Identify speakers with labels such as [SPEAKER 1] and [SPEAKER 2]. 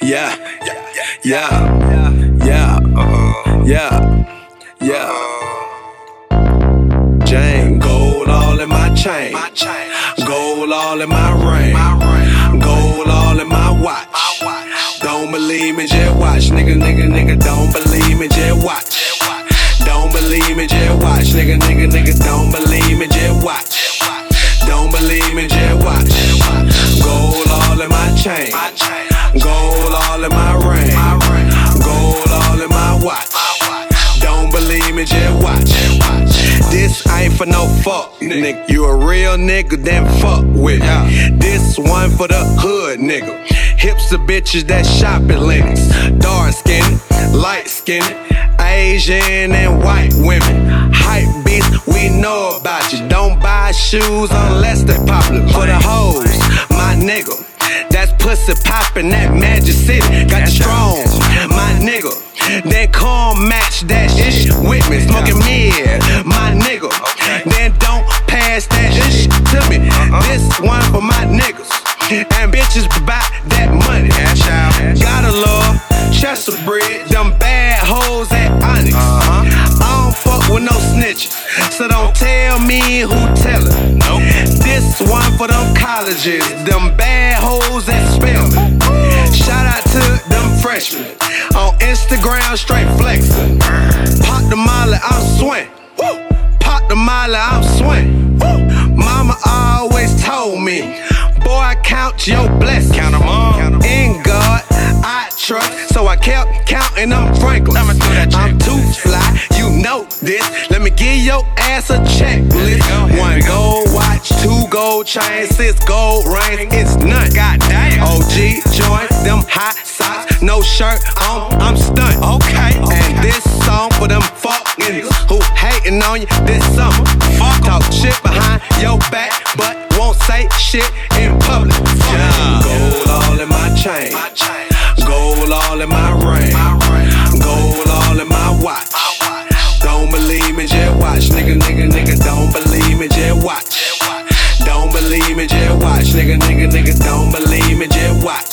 [SPEAKER 1] Yeah, yeah, yeah, yeah, uh-uh, yeah. Yeah. Jane, gold all in my chain, gold all in my ring, gold all in my watch. Don't believe me, just watch, nigga, nigga, nigga. Don't believe me, just watch. Don't believe me, just watch, nigga, nigga, nigga. Don't believe for no fuck, nigga. You a real nigga, then fuck with it. This one for the hood, nigga. Hips of bitches that shop at Lenox. Dark skinned, light skinned, Asian and white women. Hype beasts, we know about you. Don't buy shoes unless they popular. For the hoes, my nigga. That's pussy poppin', that Magic City. Got you strong, my nigga. Then come match that shit with me. Smoking mid, my nigga. To me. This one for my niggas. And bitches buy that money. Gotta love Chester bread, them bad hoes at Onyx. I don't fuck with no snitches, so don't tell me who tellin'. This one for them colleges, them bad hoes at Spelman. Shout out to them freshmen on Instagram, straight flexin'. Pop the molly, I'm swing. Pop the molly, I'm swing. Mama always told me, boy, count your blessings. Count 'em all. In God, I trust. So I kept counting them Franklins. I'm too fly, you know this. Let me give your ass a checklist. One gold watch, two gold chains, six gold rings. It's none. Goddamn. OG joint, them hot socks, no shirt on. I'm stunned. Okay. And this song for them fuck niggas who hating on you this summer. Talk shit behind your back, but won't say shit in public. Yeah. Gold all in my chain, gold all in my ring, gold all in my watch. Don't believe me, just watch, nigga, nigga, nigga. Don't believe me, just watch. Don't believe me, just watch, nigga, nigga, nigga. Don't believe me, just watch.